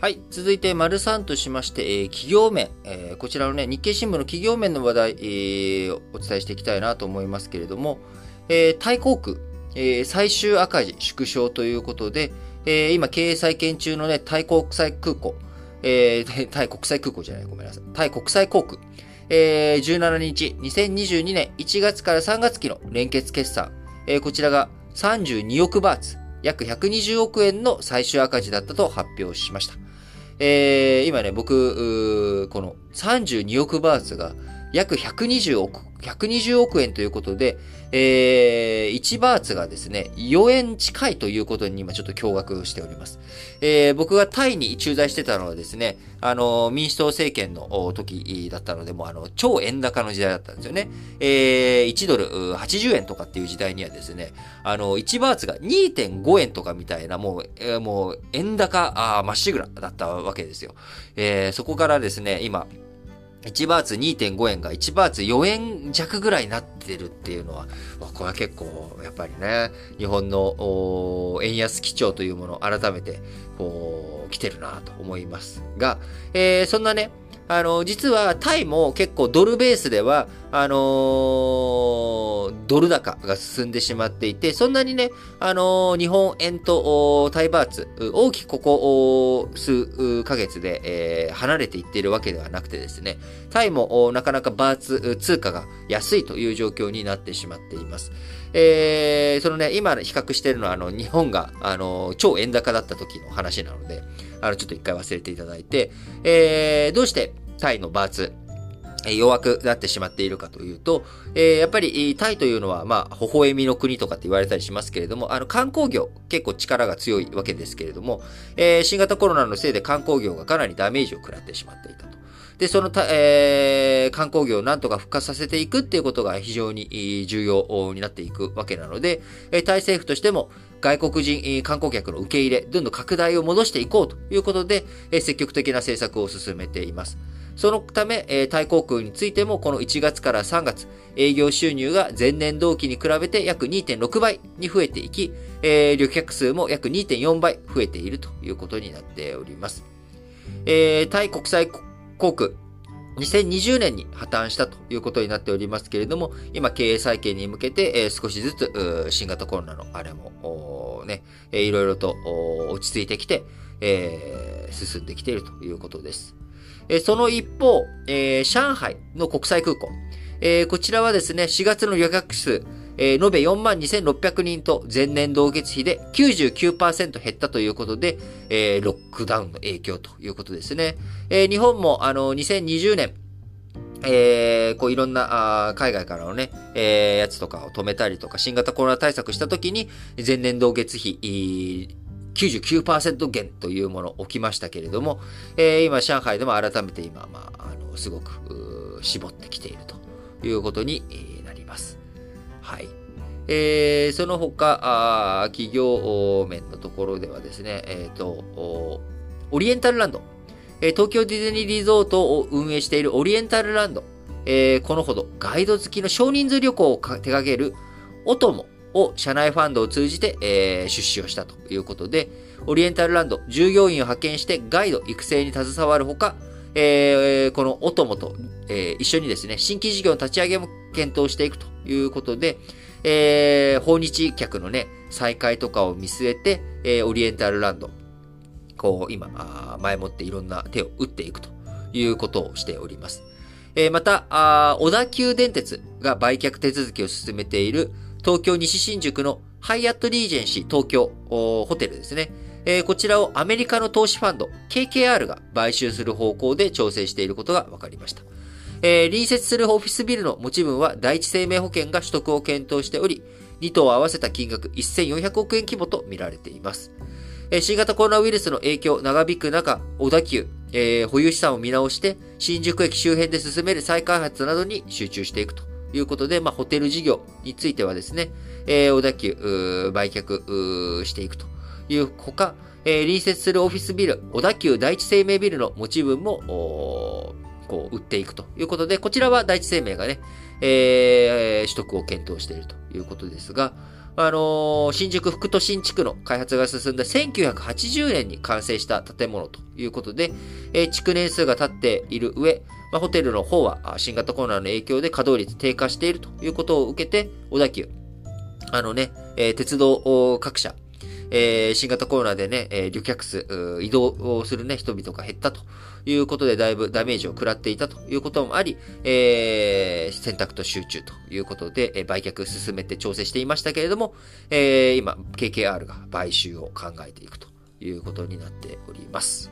はい。続いて、丸3としまして、えー、企業面、えー、こちらのね、日経新聞の企業面の話題、えー、お伝えしていきたいなと思いますけれども、えー、タイ航空、えー、最終赤字縮小ということで、えー、今、経営再建中のね、タイ国際空港、えー、タイ国際空港じゃない、ごめんなさい。タイ国際航空、えー、17日、2022年1月から3月期の連結決算、えー、こちらが32億バーツ、約120億円の最終赤字だったと発表しました。えー、今ね、僕、この32億バーツが約120億、120億円ということで、えー、1バーツがですね、4円近いということに今ちょっと驚愕しております。えー、僕がタイに駐在してたのはですね、あの、民主党政権の時だったので、もうあの、超円高の時代だったんですよね。えー、1ドル80円とかっていう時代にはですね、あの、1バーツが2.5円とかみたいな、もう、えー、もう、円高、あまっしぐらだったわけですよ。えー、そこからですね、今、1バーツ2.5円が1バーツ4円弱ぐらいになってるっていうのは、これは結構、やっぱりね、日本の円安基調というものを改めて、こう、来てるなと思いますが、えー、そんなね、あの、実はタイも結構ドルベースでは、あのー、ドル高が進んでしまっていて、そんなにね、あのー、日本円とタイバーツ、大きくここ数ヶ月で、えー、離れていっているわけではなくてですね、タイもなかなかバーツ通貨が安いという状況になってしまっています。えー、そのね、今比較しているのは、あの、日本が、あの、超円高だった時の話なので、あの、ちょっと一回忘れていただいて、えー、どうしてタイのバーツ、弱くなってしまっているかというと、えー、やっぱりタイというのは、まあ、微笑みの国とかって言われたりしますけれども、あの、観光業、結構力が強いわけですけれども、えー、新型コロナのせいで観光業がかなりダメージを食らってしまっていたと。で、そのえー、観光業をなんとか復活させていくっていうことが非常に重要になっていくわけなので、タイ政府としても外国人観光客の受け入れ、どんどん拡大を戻していこうということで、積極的な政策を進めています。そのため、タイ航空についてもこの1月から3月、営業収入が前年同期に比べて約2.6倍に増えていき、えー、旅客数も約2.4倍増えているということになっております。えー、タイ国際航空、2020年に破綻したということになっておりますけれども、今経営再建に向けて、えー、少しずつ新型コロナのあれもね、いろいろと落ち着いてきて、えー、進んできているということです。その一方、えー、上海の国際空港、えー、こちらはですね、4月の予約数、えー、延べ42,600人と前年同月比で99%減ったということで、えー、ロックダウンの影響ということですね。えー、日本もあの2020年、えー、こういろんなあ海外からのね、えー、やつとかを止めたりとか、新型コロナ対策したときに、前年同月比、99%減というもの起きましたけれども、えー、今、上海でも改めて今、まあ、あの、すごく、絞ってきているということになります。はい。えー、その他あ、企業面のところではですね、えっ、ー、と、オリエンタルランド、えー、東京ディズニーリゾートを運営しているオリエンタルランド、えー、このほどガイド付きの少人数旅行を手掛けるオトモを社内ファンドを通じて、えー、出資をしたということで、オリエンタルランド従業員を派遣してガイド育成に携わるほか、えー、このオトモと、えー、一緒にですね、新規事業の立ち上げも検討していくということで、えー、訪日客のね、再開とかを見据えて、えー、オリエンタルランド、こう、今、前もっていろんな手を打っていくということをしております。えー、また、小田急電鉄が売却手続きを進めている東京西新宿のハイアットリージェンシー東京ホテルですね。えー、こちらをアメリカの投資ファンド KKR が買収する方向で調整していることが分かりました。えー、隣接するオフィスビルの持ち分は第一生命保険が取得を検討しており、2棟合わせた金額1400億円規模と見られています。えー、新型コロナウイルスの影響長引く中、小田急、えー、保有資産を見直して、新宿駅周辺で進める再開発などに集中していくということで、まあ、ホテル事業についてはですね、えー、小田急、売却していくというほか、えー、隣接するオフィスビル、小田急第一生命ビルの持ち分も、こう、売っていくということで、こちらは第一生命がね、えー、取得を検討しているということですが、あのー、新宿副都心地区の開発が進んだ1980年に完成した建物ということで、えー、築年数が経っている上、まあ、ホテルの方は新型コロナの影響で稼働率低下しているということを受けて、小田急、あのね、えー、鉄道各社、えー、新型コロナでね、えー、旅客数、移動をするね、人々が減ったということで、だいぶダメージを食らっていたということもあり、えー、選択と集中ということで、え、売却進めて調整していましたけれども、え、今、KKR が買収を考えていくということになっております。